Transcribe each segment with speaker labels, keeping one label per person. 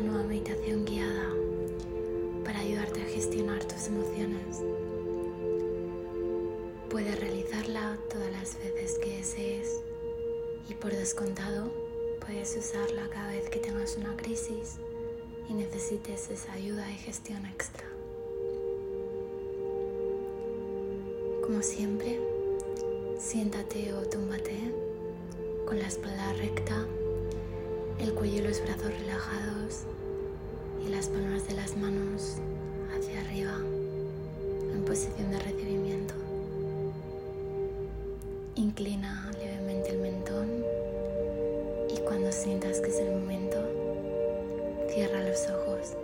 Speaker 1: nueva meditación guiada para ayudarte a gestionar tus emociones. Puedes realizarla todas las veces que desees y por descontado puedes usarla cada vez que tengas una crisis y necesites esa ayuda y gestión extra. Como siempre, siéntate o túmbate con la espalda recta, el cuello y los brazos relajados y las palmas de las manos hacia arriba en posición de recibimiento. Inclina levemente el mentón y cuando sientas que es el momento, cierra los ojos.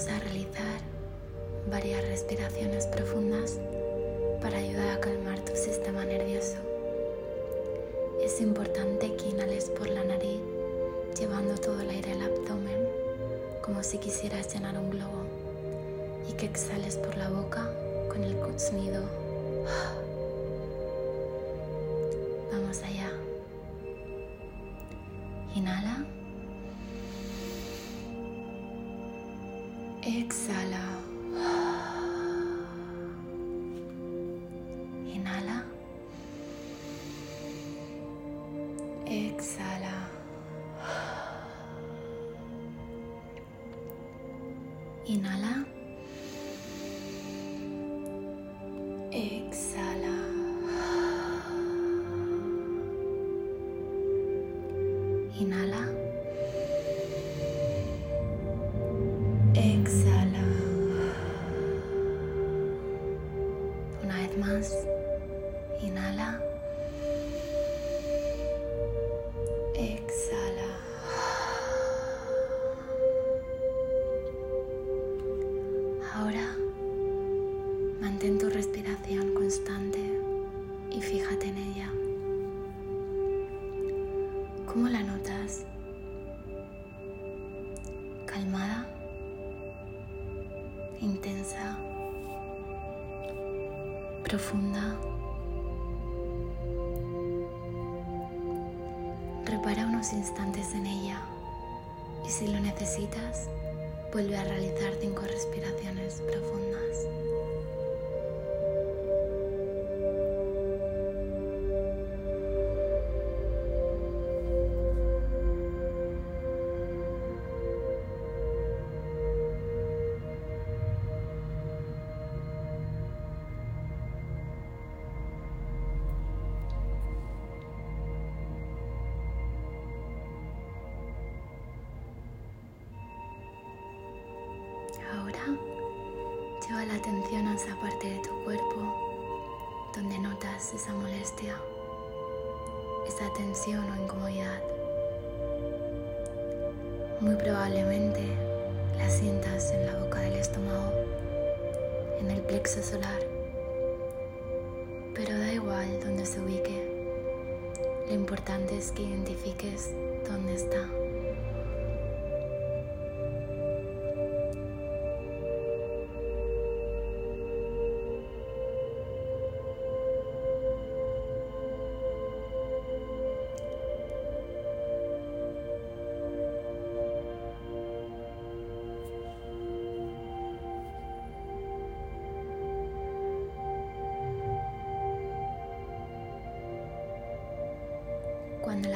Speaker 1: Vamos a realizar varias respiraciones profundas para ayudar a calmar tu sistema nervioso. Es importante que inhales por la nariz, llevando todo el aire al abdomen, como si quisieras llenar un globo, y que exhales por la boca con el sonido. Exhala. Inhala. Exhala. Inhala. Exhala. Inhala. Una vez más. Inhala. Exhala. Ahora mantén tu respiración constante y fíjate en ella. ¿Cómo la notas? Calmada, intensa, profunda. Repara unos instantes en ella y si lo necesitas, vuelve a realizar cinco respiraciones profundas. Ahora lleva la atención a esa parte de tu cuerpo donde notas esa molestia, esa tensión o incomodidad. Muy probablemente la sientas en la boca del estómago, en el plexo solar, pero da igual donde se ubique. Lo importante es que identifiques dónde está.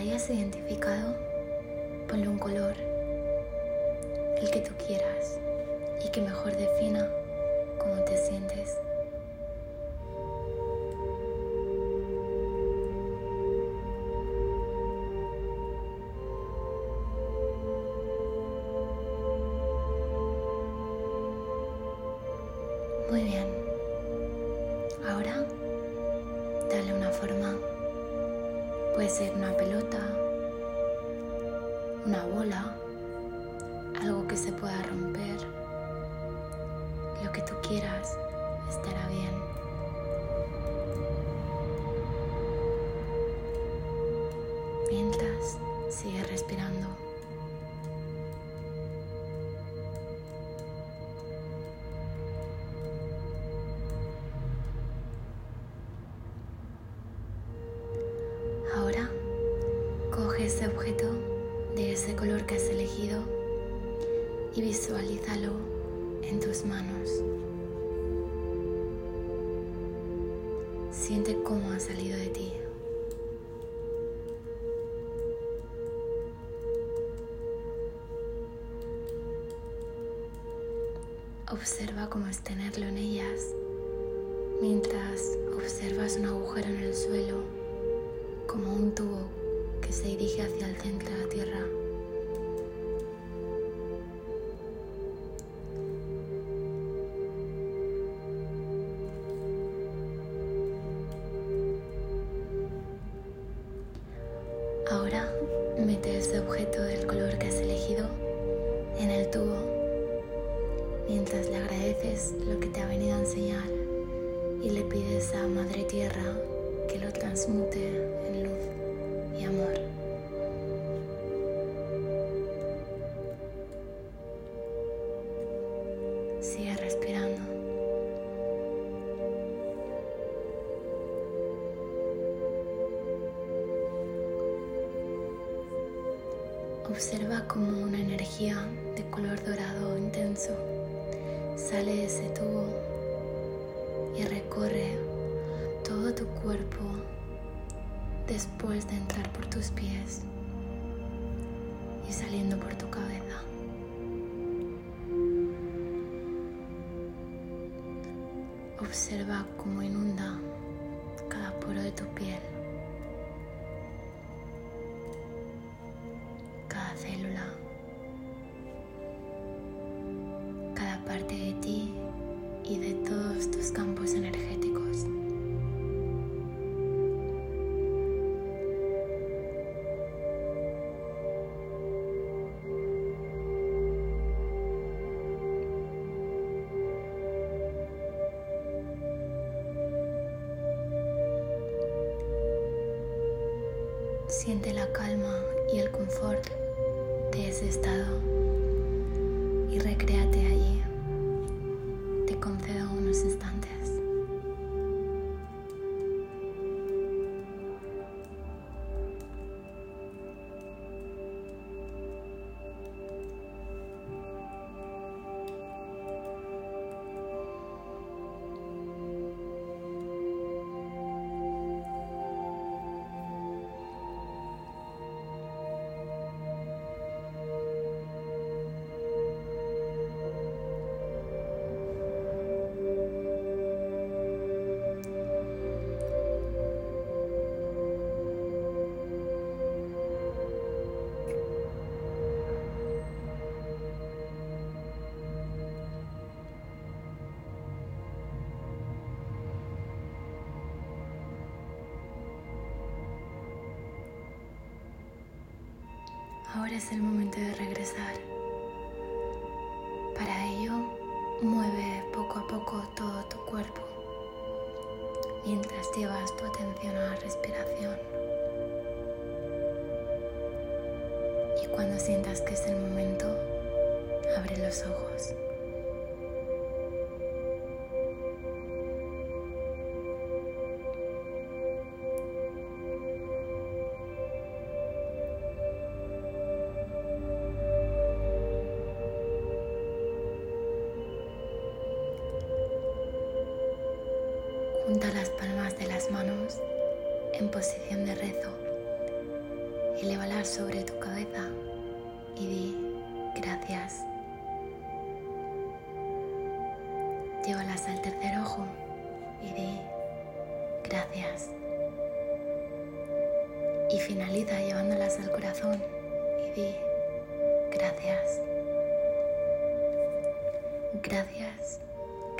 Speaker 1: Hayas identificado, ponle un color, el que tú quieras y que mejor defina cómo te sientes. Muy bien. Ahora, dale una forma. Puede ser una pelota, una bola, algo que se pueda romper. Lo que tú quieras estará bien. Mientras, sigue respirando. Visualízalo en tus manos. Siente cómo ha salido de ti. Observa cómo es tenerlo en ellas mientras observas un agujero en el suelo como un tubo que se dirige hacia el centro de la Tierra. Ahora mete ese objeto del color que has elegido en el tubo mientras le agradeces lo que te ha venido a enseñar y le pides a Madre Tierra que lo transmute en luz sale de ese tubo y recorre todo tu cuerpo después de entrar por tus pies y saliendo por tu cabeza. Observa cómo inunda cada poro de tu piel, Siente la calma y el confort de ese estado y recréate allí. Te concedo unos instantes. Ahora es el momento de regresar. Para ello, mueve poco a poco todo tu cuerpo mientras llevas tu atención a la respiración. Y cuando sientas que es el momento, abre los ojos. Junta las palmas de las manos en posición de rezo. Elévalas sobre tu cabeza y di gracias. Llévalas al tercer ojo y di gracias. Y finaliza llevándolas al corazón y di gracias. Gracias,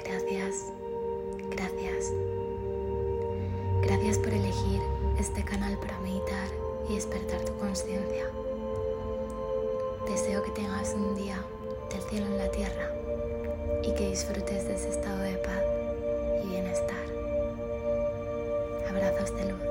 Speaker 1: gracias, gracias. Gracias por elegir este canal para meditar y despertar tu conciencia. Deseo que tengas un día del cielo en la tierra y que disfrutes de ese estado de paz y bienestar. Abrazos de luz.